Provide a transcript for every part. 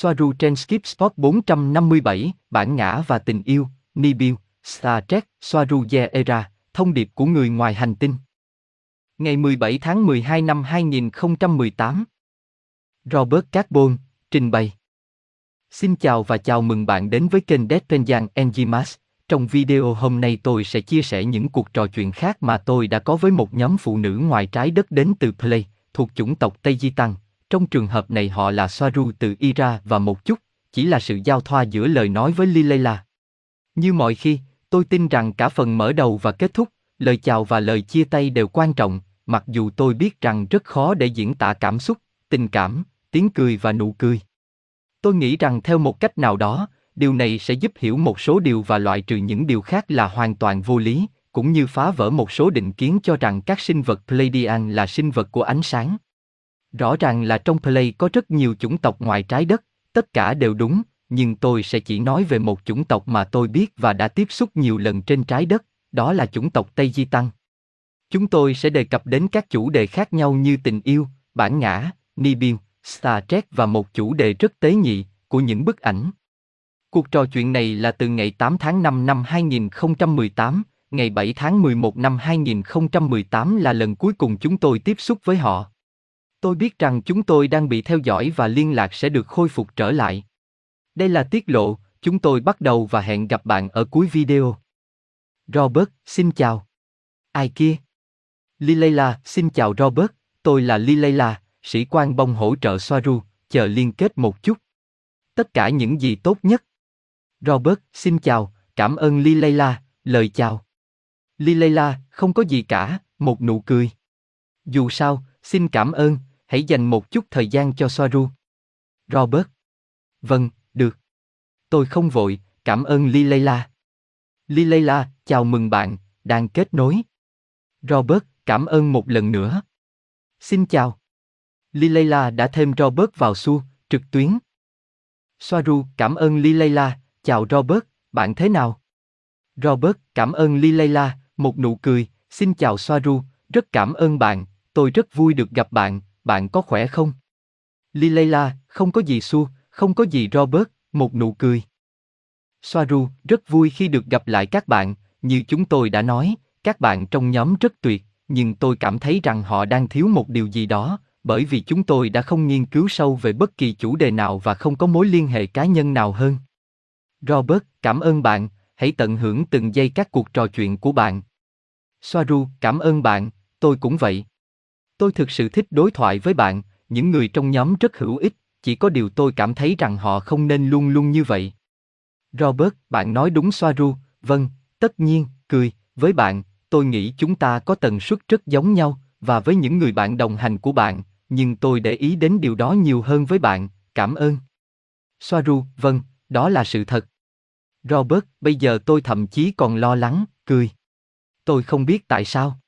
Soaru trên Skip Spot 457, Bản ngã và tình yêu, Nibiu, Star Trek, Soaru Era, thông điệp của người ngoài hành tinh. Ngày 17 tháng 12 năm 2018 Robert Carbon, trình bày Xin chào và chào mừng bạn đến với kênh Deadpanjang Enzymas. Trong video hôm nay tôi sẽ chia sẻ những cuộc trò chuyện khác mà tôi đã có với một nhóm phụ nữ ngoài trái đất đến từ Play, thuộc chủng tộc Tây Di Tăng. Trong trường hợp này họ là Soaru từ Ira và một chút, chỉ là sự giao thoa giữa lời nói với Lilela. Như mọi khi, tôi tin rằng cả phần mở đầu và kết thúc, lời chào và lời chia tay đều quan trọng, mặc dù tôi biết rằng rất khó để diễn tả cảm xúc, tình cảm, tiếng cười và nụ cười. Tôi nghĩ rằng theo một cách nào đó, điều này sẽ giúp hiểu một số điều và loại trừ những điều khác là hoàn toàn vô lý, cũng như phá vỡ một số định kiến cho rằng các sinh vật Pleiadian là sinh vật của ánh sáng. Rõ ràng là trong Play có rất nhiều chủng tộc ngoài trái đất, tất cả đều đúng, nhưng tôi sẽ chỉ nói về một chủng tộc mà tôi biết và đã tiếp xúc nhiều lần trên trái đất, đó là chủng tộc Tây Di Tăng. Chúng tôi sẽ đề cập đến các chủ đề khác nhau như tình yêu, bản ngã, Nibiu, Star Trek và một chủ đề rất tế nhị, của những bức ảnh. Cuộc trò chuyện này là từ ngày 8 tháng 5 năm 2018, ngày 7 tháng 11 năm 2018 là lần cuối cùng chúng tôi tiếp xúc với họ. Tôi biết rằng chúng tôi đang bị theo dõi và liên lạc sẽ được khôi phục trở lại. Đây là tiết lộ, chúng tôi bắt đầu và hẹn gặp bạn ở cuối video. Robert, xin chào. Ai kia? lilayla xin chào Robert, tôi là lilayla sĩ quan bông hỗ trợ Soaru, chờ liên kết một chút. Tất cả những gì tốt nhất. Robert, xin chào, cảm ơn lilayla lời chào. lilayla không có gì cả, một nụ cười. Dù sao, xin cảm ơn, hãy dành một chút thời gian cho Soaru. Robert. Vâng, được. Tôi không vội, cảm ơn lilayla lilayla chào mừng bạn, đang kết nối. Robert, cảm ơn một lần nữa. Xin chào. lilayla đã thêm Robert vào su trực tuyến. Soaru, cảm ơn lilayla chào Robert, bạn thế nào? Robert, cảm ơn lilayla một nụ cười, xin chào Soaru, rất cảm ơn bạn, tôi rất vui được gặp bạn, bạn có khỏe không? Lilayla, không có gì su, không có gì Robert, một nụ cười. Soaru, rất vui khi được gặp lại các bạn, như chúng tôi đã nói, các bạn trong nhóm rất tuyệt, nhưng tôi cảm thấy rằng họ đang thiếu một điều gì đó, bởi vì chúng tôi đã không nghiên cứu sâu về bất kỳ chủ đề nào và không có mối liên hệ cá nhân nào hơn. Robert, cảm ơn bạn, hãy tận hưởng từng giây các cuộc trò chuyện của bạn. Soaru, cảm ơn bạn, tôi cũng vậy. Tôi thực sự thích đối thoại với bạn, những người trong nhóm rất hữu ích, chỉ có điều tôi cảm thấy rằng họ không nên luôn luôn như vậy. Robert, bạn nói đúng Soaru, vâng, tất nhiên, cười, với bạn, tôi nghĩ chúng ta có tần suất rất giống nhau, và với những người bạn đồng hành của bạn, nhưng tôi để ý đến điều đó nhiều hơn với bạn, cảm ơn. Soaru, vâng, đó là sự thật. Robert, bây giờ tôi thậm chí còn lo lắng, cười. Tôi không biết tại sao.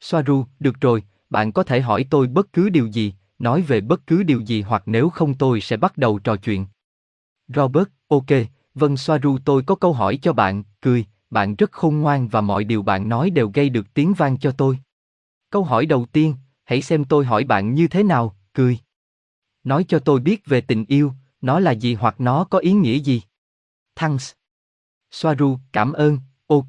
Soaru, được rồi, bạn có thể hỏi tôi bất cứ điều gì, nói về bất cứ điều gì hoặc nếu không tôi sẽ bắt đầu trò chuyện. Robert, ok, vâng Soaru tôi có câu hỏi cho bạn, cười, bạn rất khôn ngoan và mọi điều bạn nói đều gây được tiếng vang cho tôi. Câu hỏi đầu tiên, hãy xem tôi hỏi bạn như thế nào, cười. Nói cho tôi biết về tình yêu, nó là gì hoặc nó có ý nghĩa gì. Thanks. Soaru, cảm ơn, ok.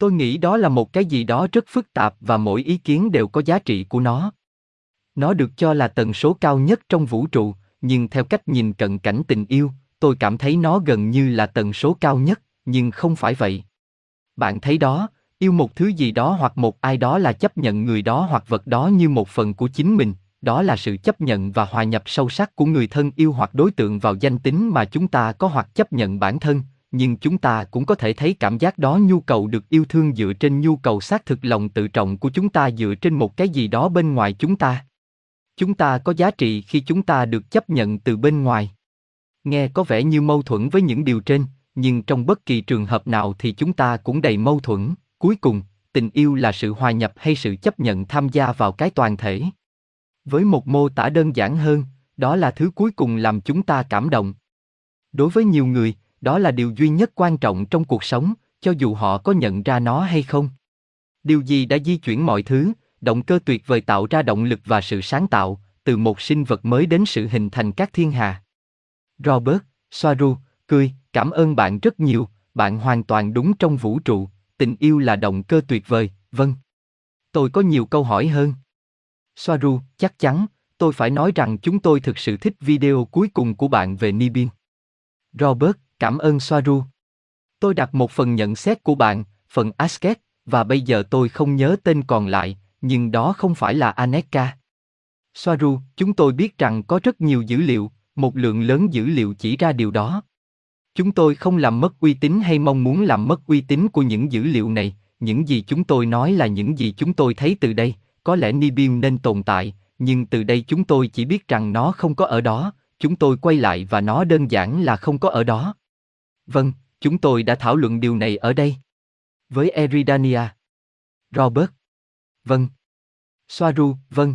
Tôi nghĩ đó là một cái gì đó rất phức tạp và mỗi ý kiến đều có giá trị của nó. Nó được cho là tần số cao nhất trong vũ trụ, nhưng theo cách nhìn cận cảnh tình yêu, tôi cảm thấy nó gần như là tần số cao nhất, nhưng không phải vậy. Bạn thấy đó, yêu một thứ gì đó hoặc một ai đó là chấp nhận người đó hoặc vật đó như một phần của chính mình, đó là sự chấp nhận và hòa nhập sâu sắc của người thân yêu hoặc đối tượng vào danh tính mà chúng ta có hoặc chấp nhận bản thân, nhưng chúng ta cũng có thể thấy cảm giác đó nhu cầu được yêu thương dựa trên nhu cầu xác thực lòng tự trọng của chúng ta dựa trên một cái gì đó bên ngoài chúng ta. Chúng ta có giá trị khi chúng ta được chấp nhận từ bên ngoài. Nghe có vẻ như mâu thuẫn với những điều trên, nhưng trong bất kỳ trường hợp nào thì chúng ta cũng đầy mâu thuẫn. Cuối cùng, tình yêu là sự hòa nhập hay sự chấp nhận tham gia vào cái toàn thể? Với một mô tả đơn giản hơn, đó là thứ cuối cùng làm chúng ta cảm động. Đối với nhiều người đó là điều duy nhất quan trọng trong cuộc sống cho dù họ có nhận ra nó hay không điều gì đã di chuyển mọi thứ động cơ tuyệt vời tạo ra động lực và sự sáng tạo từ một sinh vật mới đến sự hình thành các thiên hà Robert, Soaru, cười, cảm ơn bạn rất nhiều, bạn hoàn toàn đúng trong vũ trụ, tình yêu là động cơ tuyệt vời, vâng. Tôi có nhiều câu hỏi hơn. Soaru, chắc chắn, tôi phải nói rằng chúng tôi thực sự thích video cuối cùng của bạn về Nibin. Robert, cảm ơn Soaru. Tôi đặt một phần nhận xét của bạn, phần Asket, và bây giờ tôi không nhớ tên còn lại, nhưng đó không phải là Aneka. Soaru, chúng tôi biết rằng có rất nhiều dữ liệu, một lượng lớn dữ liệu chỉ ra điều đó. Chúng tôi không làm mất uy tín hay mong muốn làm mất uy tín của những dữ liệu này, những gì chúng tôi nói là những gì chúng tôi thấy từ đây, có lẽ Nibiu nên tồn tại, nhưng từ đây chúng tôi chỉ biết rằng nó không có ở đó, chúng tôi quay lại và nó đơn giản là không có ở đó. Vâng, chúng tôi đã thảo luận điều này ở đây. Với Eridania. Robert. Vâng. Soaru, vâng.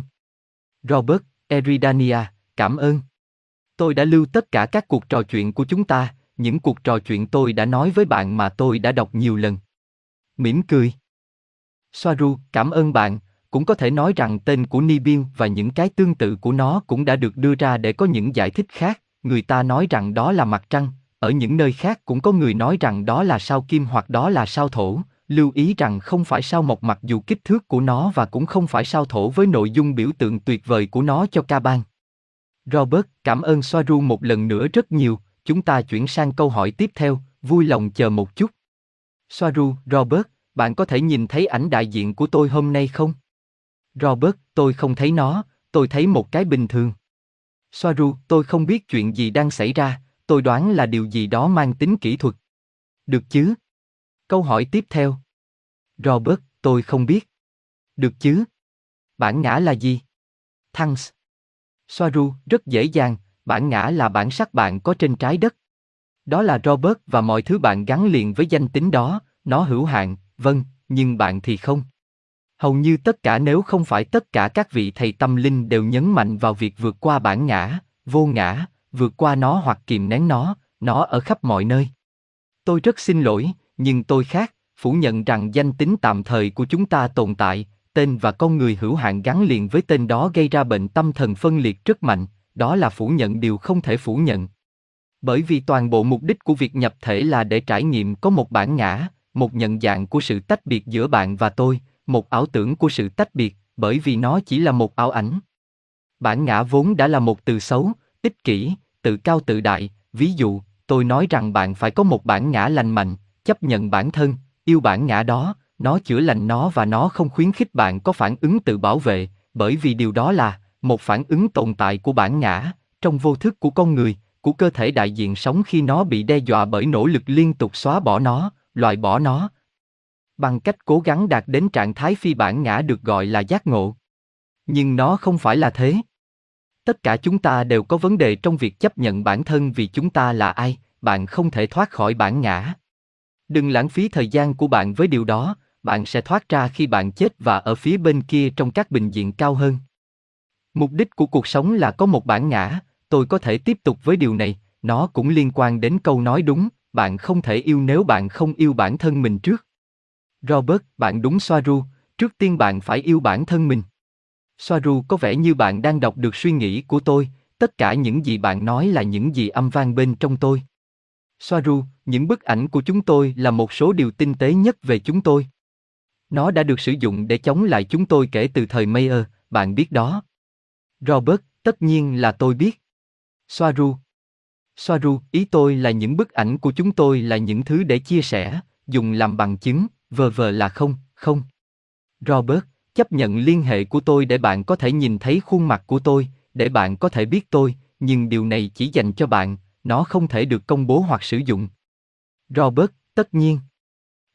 Robert, Eridania, cảm ơn. Tôi đã lưu tất cả các cuộc trò chuyện của chúng ta, những cuộc trò chuyện tôi đã nói với bạn mà tôi đã đọc nhiều lần. Mỉm cười. Soaru, cảm ơn bạn, cũng có thể nói rằng tên của Nibiu và những cái tương tự của nó cũng đã được đưa ra để có những giải thích khác, người ta nói rằng đó là mặt trăng, ở những nơi khác cũng có người nói rằng đó là sao kim hoặc đó là sao thổ, lưu ý rằng không phải sao mộc mặc dù kích thước của nó và cũng không phải sao thổ với nội dung biểu tượng tuyệt vời của nó cho ca bang. Robert, cảm ơn Soaru một lần nữa rất nhiều, chúng ta chuyển sang câu hỏi tiếp theo, vui lòng chờ một chút. Soaru, Robert, bạn có thể nhìn thấy ảnh đại diện của tôi hôm nay không? Robert, tôi không thấy nó, tôi thấy một cái bình thường. Soaru, tôi không biết chuyện gì đang xảy ra, tôi đoán là điều gì đó mang tính kỹ thuật. Được chứ? Câu hỏi tiếp theo. Robert, tôi không biết. Được chứ? Bản ngã là gì? Thanks. Soaru, rất dễ dàng, bản ngã là bản sắc bạn có trên trái đất. Đó là Robert và mọi thứ bạn gắn liền với danh tính đó, nó hữu hạn, vâng, nhưng bạn thì không. Hầu như tất cả nếu không phải tất cả các vị thầy tâm linh đều nhấn mạnh vào việc vượt qua bản ngã, vô ngã, vượt qua nó hoặc kìm nén nó, nó ở khắp mọi nơi. Tôi rất xin lỗi, nhưng tôi khác, phủ nhận rằng danh tính tạm thời của chúng ta tồn tại, tên và con người hữu hạn gắn liền với tên đó gây ra bệnh tâm thần phân liệt rất mạnh, đó là phủ nhận điều không thể phủ nhận. Bởi vì toàn bộ mục đích của việc nhập thể là để trải nghiệm có một bản ngã, một nhận dạng của sự tách biệt giữa bạn và tôi, một ảo tưởng của sự tách biệt, bởi vì nó chỉ là một ảo ảnh. Bản ngã vốn đã là một từ xấu, ích kỷ, tự cao tự đại, ví dụ, tôi nói rằng bạn phải có một bản ngã lành mạnh, chấp nhận bản thân, yêu bản ngã đó, nó chữa lành nó và nó không khuyến khích bạn có phản ứng tự bảo vệ, bởi vì điều đó là một phản ứng tồn tại của bản ngã, trong vô thức của con người, của cơ thể đại diện sống khi nó bị đe dọa bởi nỗ lực liên tục xóa bỏ nó, loại bỏ nó. Bằng cách cố gắng đạt đến trạng thái phi bản ngã được gọi là giác ngộ. Nhưng nó không phải là thế. Tất cả chúng ta đều có vấn đề trong việc chấp nhận bản thân vì chúng ta là ai, bạn không thể thoát khỏi bản ngã. Đừng lãng phí thời gian của bạn với điều đó, bạn sẽ thoát ra khi bạn chết và ở phía bên kia trong các bình diện cao hơn. Mục đích của cuộc sống là có một bản ngã, tôi có thể tiếp tục với điều này, nó cũng liên quan đến câu nói đúng, bạn không thể yêu nếu bạn không yêu bản thân mình trước. Robert, bạn đúng Soaru, trước tiên bạn phải yêu bản thân mình. Soaru có vẻ như bạn đang đọc được suy nghĩ của tôi, tất cả những gì bạn nói là những gì âm vang bên trong tôi. Soaru, những bức ảnh của chúng tôi là một số điều tinh tế nhất về chúng tôi. Nó đã được sử dụng để chống lại chúng tôi kể từ thời Mayer, bạn biết đó. Robert, tất nhiên là tôi biết. Soaru. Soaru, ý tôi là những bức ảnh của chúng tôi là những thứ để chia sẻ, dùng làm bằng chứng, vờ vờ là không, không. Robert, chấp nhận liên hệ của tôi để bạn có thể nhìn thấy khuôn mặt của tôi, để bạn có thể biết tôi, nhưng điều này chỉ dành cho bạn, nó không thể được công bố hoặc sử dụng. Robert, tất nhiên.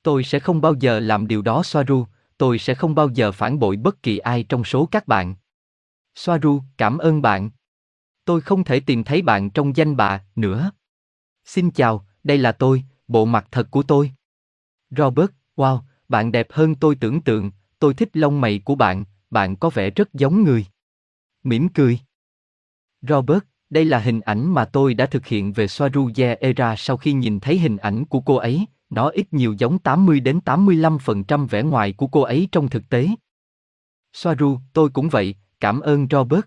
Tôi sẽ không bao giờ làm điều đó Soaru, tôi sẽ không bao giờ phản bội bất kỳ ai trong số các bạn. Soaru, cảm ơn bạn. Tôi không thể tìm thấy bạn trong danh bạ nữa. Xin chào, đây là tôi, bộ mặt thật của tôi. Robert, wow, bạn đẹp hơn tôi tưởng tượng, tôi thích lông mày của bạn, bạn có vẻ rất giống người. Mỉm cười. Robert, đây là hình ảnh mà tôi đã thực hiện về Soaruye Era sau khi nhìn thấy hình ảnh của cô ấy, nó ít nhiều giống 80 đến 85% vẻ ngoài của cô ấy trong thực tế. Soaru, tôi cũng vậy, cảm ơn Robert.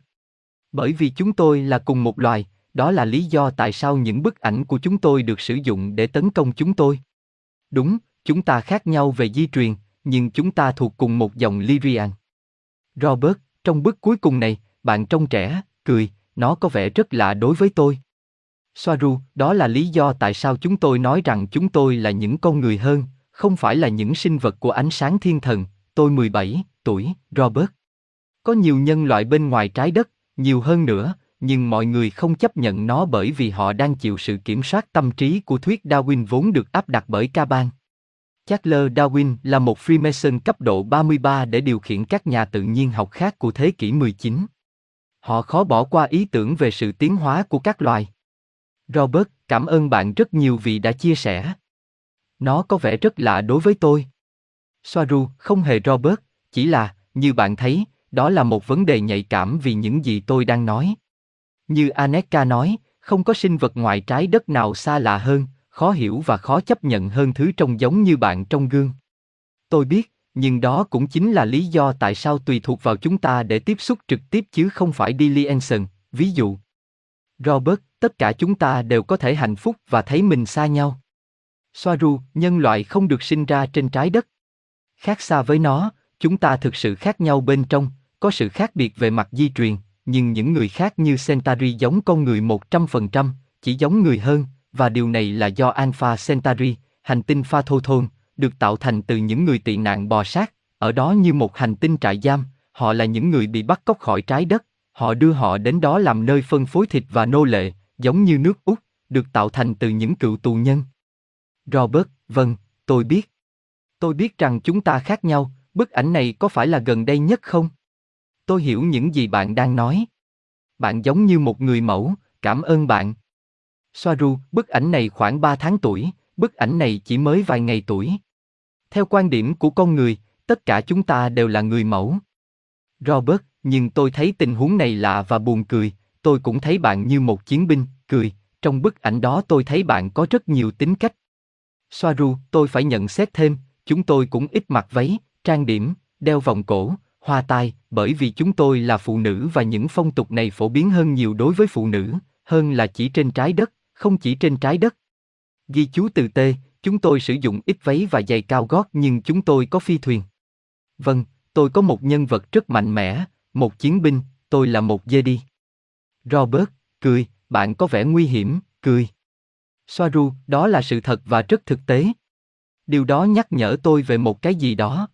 Bởi vì chúng tôi là cùng một loài, đó là lý do tại sao những bức ảnh của chúng tôi được sử dụng để tấn công chúng tôi. Đúng, chúng ta khác nhau về di truyền, nhưng chúng ta thuộc cùng một dòng Lyrian. Robert, trong bức cuối cùng này, bạn trông trẻ, cười, nó có vẻ rất lạ đối với tôi. Soaru, đó là lý do tại sao chúng tôi nói rằng chúng tôi là những con người hơn, không phải là những sinh vật của ánh sáng thiên thần. Tôi 17 tuổi, Robert. Có nhiều nhân loại bên ngoài trái đất, nhiều hơn nữa, nhưng mọi người không chấp nhận nó bởi vì họ đang chịu sự kiểm soát tâm trí của thuyết Darwin vốn được áp đặt bởi ca bang. Charles Darwin là một Freemason cấp độ 33 để điều khiển các nhà tự nhiên học khác của thế kỷ 19. Họ khó bỏ qua ý tưởng về sự tiến hóa của các loài. Robert, cảm ơn bạn rất nhiều vì đã chia sẻ. Nó có vẻ rất lạ đối với tôi. Soaru, không hề Robert, chỉ là, như bạn thấy, đó là một vấn đề nhạy cảm vì những gì tôi đang nói. Như Aneka nói, không có sinh vật ngoài trái đất nào xa lạ hơn, khó hiểu và khó chấp nhận hơn thứ trông giống như bạn trong gương. Tôi biết, nhưng đó cũng chính là lý do tại sao tùy thuộc vào chúng ta để tiếp xúc trực tiếp chứ không phải Dilly Enson, ví dụ. Robert, tất cả chúng ta đều có thể hạnh phúc và thấy mình xa nhau. Soaru, nhân loại không được sinh ra trên trái đất. Khác xa với nó, chúng ta thực sự khác nhau bên trong, có sự khác biệt về mặt di truyền, nhưng những người khác như Centauri giống con người 100%, chỉ giống người hơn, và điều này là do Alpha Centauri, hành tinh pha thô thôn, được tạo thành từ những người tị nạn bò sát, ở đó như một hành tinh trại giam, họ là những người bị bắt cóc khỏi trái đất, họ đưa họ đến đó làm nơi phân phối thịt và nô lệ, giống như nước Úc, được tạo thành từ những cựu tù nhân. Robert, vâng, tôi biết. Tôi biết rằng chúng ta khác nhau, bức ảnh này có phải là gần đây nhất không? Tôi hiểu những gì bạn đang nói. Bạn giống như một người mẫu, cảm ơn bạn. Soaru, bức ảnh này khoảng 3 tháng tuổi, bức ảnh này chỉ mới vài ngày tuổi. Theo quan điểm của con người, tất cả chúng ta đều là người mẫu. Robert, nhưng tôi thấy tình huống này lạ và buồn cười, tôi cũng thấy bạn như một chiến binh, cười, trong bức ảnh đó tôi thấy bạn có rất nhiều tính cách. Soaru, tôi phải nhận xét thêm, chúng tôi cũng ít mặc váy, trang điểm, đeo vòng cổ, hoa tai, bởi vì chúng tôi là phụ nữ và những phong tục này phổ biến hơn nhiều đối với phụ nữ, hơn là chỉ trên trái đất, không chỉ trên trái đất. Ghi chú từ T, chúng tôi sử dụng ít váy và giày cao gót nhưng chúng tôi có phi thuyền. Vâng, tôi có một nhân vật rất mạnh mẽ, một chiến binh, tôi là một Jedi. Robert, cười, bạn có vẻ nguy hiểm, cười. Soaru, đó là sự thật và rất thực tế. Điều đó nhắc nhở tôi về một cái gì đó.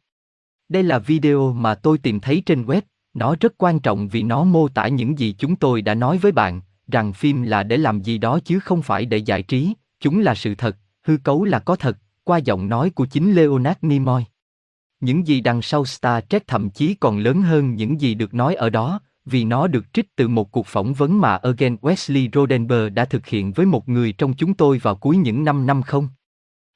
Đây là video mà tôi tìm thấy trên web, nó rất quan trọng vì nó mô tả những gì chúng tôi đã nói với bạn, rằng phim là để làm gì đó chứ không phải để giải trí, chúng là sự thật, hư cấu là có thật, qua giọng nói của chính Leonard Nimoy. Những gì đằng sau Star Trek thậm chí còn lớn hơn những gì được nói ở đó, vì nó được trích từ một cuộc phỏng vấn mà Eugene Wesley Rodenberg đã thực hiện với một người trong chúng tôi vào cuối những năm năm không.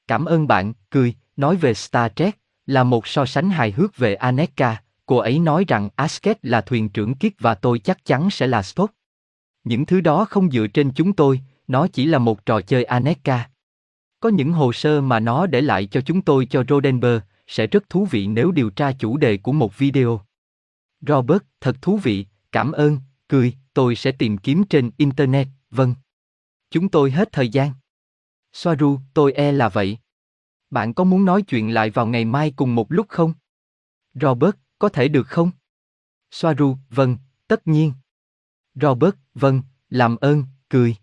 Cảm ơn bạn, cười, nói về Star Trek, là một so sánh hài hước về Aneka, cô ấy nói rằng Asket là thuyền trưởng kiếp và tôi chắc chắn sẽ là Spock. Những thứ đó không dựa trên chúng tôi, nó chỉ là một trò chơi Aneka. Có những hồ sơ mà nó để lại cho chúng tôi cho Rodenberg, sẽ rất thú vị nếu điều tra chủ đề của một video. Robert, thật thú vị, cảm ơn, cười, tôi sẽ tìm kiếm trên Internet, vâng. Chúng tôi hết thời gian. Soaru, tôi e là vậy. Bạn có muốn nói chuyện lại vào ngày mai cùng một lúc không? Robert, có thể được không? Soaru, vâng, tất nhiên. Robert, vâng, làm ơn, cười.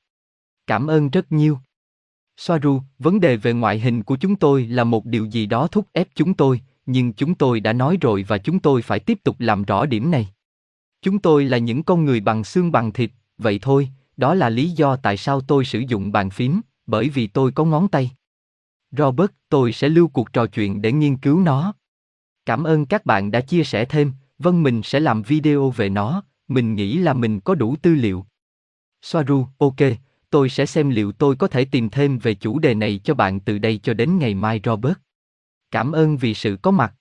Cảm ơn rất nhiều. Soaru, vấn đề về ngoại hình của chúng tôi là một điều gì đó thúc ép chúng tôi, nhưng chúng tôi đã nói rồi và chúng tôi phải tiếp tục làm rõ điểm này. Chúng tôi là những con người bằng xương bằng thịt, vậy thôi, đó là lý do tại sao tôi sử dụng bàn phím, bởi vì tôi có ngón tay. Robert, tôi sẽ lưu cuộc trò chuyện để nghiên cứu nó. Cảm ơn các bạn đã chia sẻ thêm, vâng mình sẽ làm video về nó, mình nghĩ là mình có đủ tư liệu. Soaru, ok, tôi sẽ xem liệu tôi có thể tìm thêm về chủ đề này cho bạn từ đây cho đến ngày mai Robert. Cảm ơn vì sự có mặt.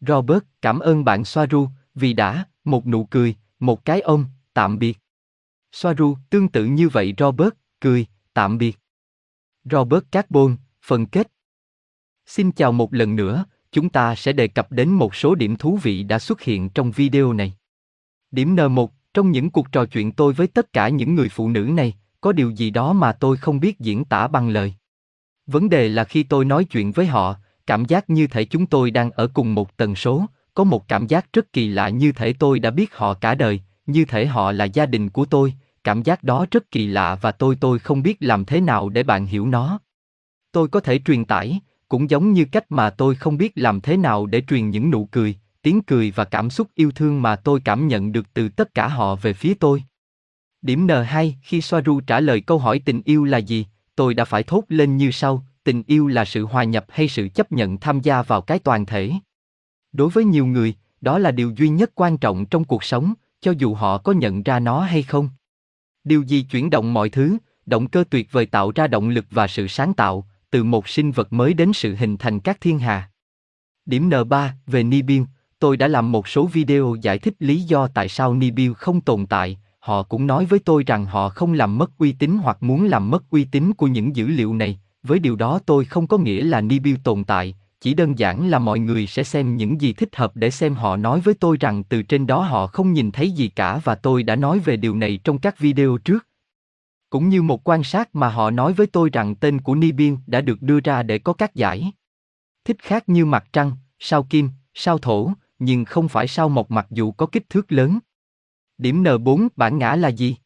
Robert, cảm ơn bạn Soaru, vì đã, một nụ cười, một cái ôm, tạm biệt. Soaru, tương tự như vậy Robert, cười, tạm biệt. Robert Carbon, phần kết. Xin chào một lần nữa, chúng ta sẽ đề cập đến một số điểm thú vị đã xuất hiện trong video này. Điểm N1, trong những cuộc trò chuyện tôi với tất cả những người phụ nữ này, có điều gì đó mà tôi không biết diễn tả bằng lời. Vấn đề là khi tôi nói chuyện với họ, cảm giác như thể chúng tôi đang ở cùng một tần số, có một cảm giác rất kỳ lạ như thể tôi đã biết họ cả đời, như thể họ là gia đình của tôi, cảm giác đó rất kỳ lạ và tôi tôi không biết làm thế nào để bạn hiểu nó. Tôi có thể truyền tải, cũng giống như cách mà tôi không biết làm thế nào để truyền những nụ cười, tiếng cười và cảm xúc yêu thương mà tôi cảm nhận được từ tất cả họ về phía tôi. Điểm N2, khi Soaru trả lời câu hỏi tình yêu là gì, tôi đã phải thốt lên như sau, tình yêu là sự hòa nhập hay sự chấp nhận tham gia vào cái toàn thể. Đối với nhiều người, đó là điều duy nhất quan trọng trong cuộc sống, cho dù họ có nhận ra nó hay không. Điều gì chuyển động mọi thứ, động cơ tuyệt vời tạo ra động lực và sự sáng tạo, từ một sinh vật mới đến sự hình thành các thiên hà. Điểm N3 về Nibiru, tôi đã làm một số video giải thích lý do tại sao Nibiu không tồn tại, họ cũng nói với tôi rằng họ không làm mất uy tín hoặc muốn làm mất uy tín của những dữ liệu này, với điều đó tôi không có nghĩa là Nibiu tồn tại, chỉ đơn giản là mọi người sẽ xem những gì thích hợp để xem họ nói với tôi rằng từ trên đó họ không nhìn thấy gì cả và tôi đã nói về điều này trong các video trước. Cũng như một quan sát mà họ nói với tôi rằng tên của Nibiu đã được đưa ra để có các giải. Thích khác như mặt trăng, sao kim, sao thổ, nhưng không phải sao mộc mặc dù có kích thước lớn. Điểm N4 bản ngã là gì?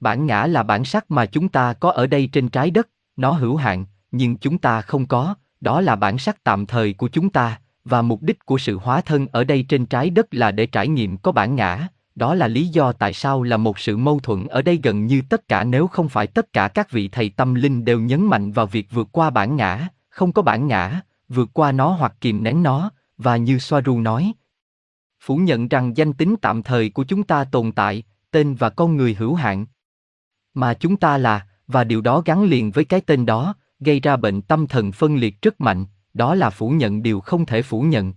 Bản ngã là bản sắc mà chúng ta có ở đây trên trái đất, nó hữu hạn, nhưng chúng ta không có, đó là bản sắc tạm thời của chúng ta, và mục đích của sự hóa thân ở đây trên trái đất là để trải nghiệm có bản ngã, đó là lý do tại sao là một sự mâu thuẫn ở đây gần như tất cả nếu không phải tất cả các vị thầy tâm linh đều nhấn mạnh vào việc vượt qua bản ngã, không có bản ngã, vượt qua nó hoặc kìm nén nó, và như Soaru nói, phủ nhận rằng danh tính tạm thời của chúng ta tồn tại, tên và con người hữu hạn. Mà chúng ta là, và điều đó gắn liền với cái tên đó, gây ra bệnh tâm thần phân liệt rất mạnh, đó là phủ nhận điều không thể phủ nhận.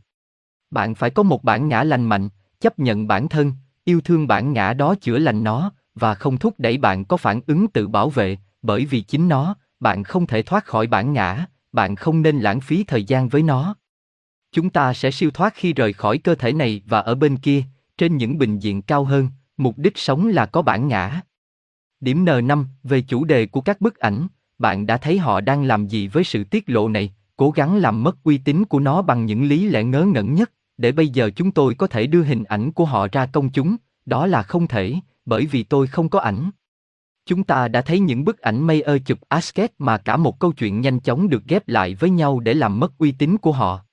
Bạn phải có một bản ngã lành mạnh, chấp nhận bản thân, yêu thương bản ngã đó chữa lành nó, và không thúc đẩy bạn có phản ứng tự bảo vệ, bởi vì chính nó, bạn không thể thoát khỏi bản ngã, bạn không nên lãng phí thời gian với nó. Chúng ta sẽ siêu thoát khi rời khỏi cơ thể này và ở bên kia, trên những bình diện cao hơn, mục đích sống là có bản ngã. Điểm N5 về chủ đề của các bức ảnh, bạn đã thấy họ đang làm gì với sự tiết lộ này, cố gắng làm mất uy tín của nó bằng những lý lẽ ngớ ngẩn nhất, để bây giờ chúng tôi có thể đưa hình ảnh của họ ra công chúng, đó là không thể, bởi vì tôi không có ảnh. Chúng ta đã thấy những bức ảnh Mayer chụp Asket mà cả một câu chuyện nhanh chóng được ghép lại với nhau để làm mất uy tín của họ.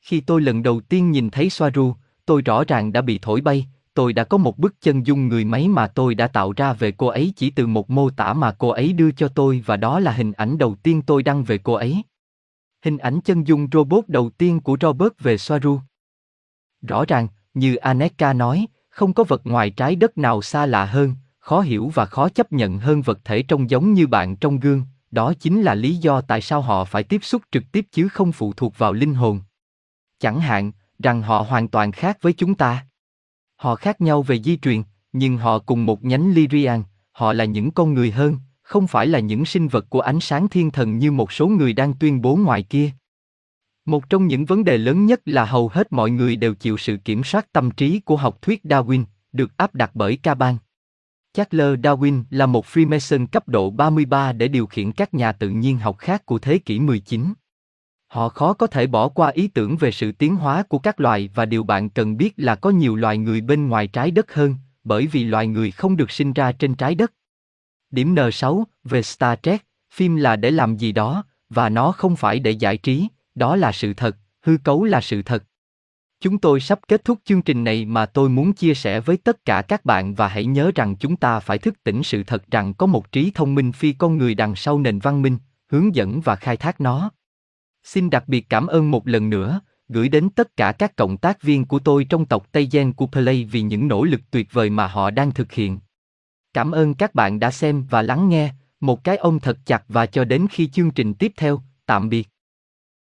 Khi tôi lần đầu tiên nhìn thấy Soaru, tôi rõ ràng đã bị thổi bay, tôi đã có một bức chân dung người máy mà tôi đã tạo ra về cô ấy chỉ từ một mô tả mà cô ấy đưa cho tôi và đó là hình ảnh đầu tiên tôi đăng về cô ấy. Hình ảnh chân dung robot đầu tiên của Robert về Soaru. Rõ ràng, như Aneka nói, không có vật ngoài trái đất nào xa lạ hơn, khó hiểu và khó chấp nhận hơn vật thể trông giống như bạn trong gương, đó chính là lý do tại sao họ phải tiếp xúc trực tiếp chứ không phụ thuộc vào linh hồn. Chẳng hạn, rằng họ hoàn toàn khác với chúng ta. Họ khác nhau về di truyền, nhưng họ cùng một nhánh Lyrian, họ là những con người hơn, không phải là những sinh vật của ánh sáng thiên thần như một số người đang tuyên bố ngoài kia. Một trong những vấn đề lớn nhất là hầu hết mọi người đều chịu sự kiểm soát tâm trí của học thuyết Darwin, được áp đặt bởi Caban. Charles Darwin là một Freemason cấp độ 33 để điều khiển các nhà tự nhiên học khác của thế kỷ 19. Họ khó có thể bỏ qua ý tưởng về sự tiến hóa của các loài và điều bạn cần biết là có nhiều loài người bên ngoài trái đất hơn, bởi vì loài người không được sinh ra trên trái đất. Điểm N6 về Star Trek, phim là để làm gì đó, và nó không phải để giải trí, đó là sự thật, hư cấu là sự thật. Chúng tôi sắp kết thúc chương trình này mà tôi muốn chia sẻ với tất cả các bạn và hãy nhớ rằng chúng ta phải thức tỉnh sự thật rằng có một trí thông minh phi con người đằng sau nền văn minh, hướng dẫn và khai thác nó. Xin đặc biệt cảm ơn một lần nữa, gửi đến tất cả các cộng tác viên của tôi trong tộc Tây Gen của Play vì những nỗ lực tuyệt vời mà họ đang thực hiện. Cảm ơn các bạn đã xem và lắng nghe, một cái ôm thật chặt và cho đến khi chương trình tiếp theo, tạm biệt.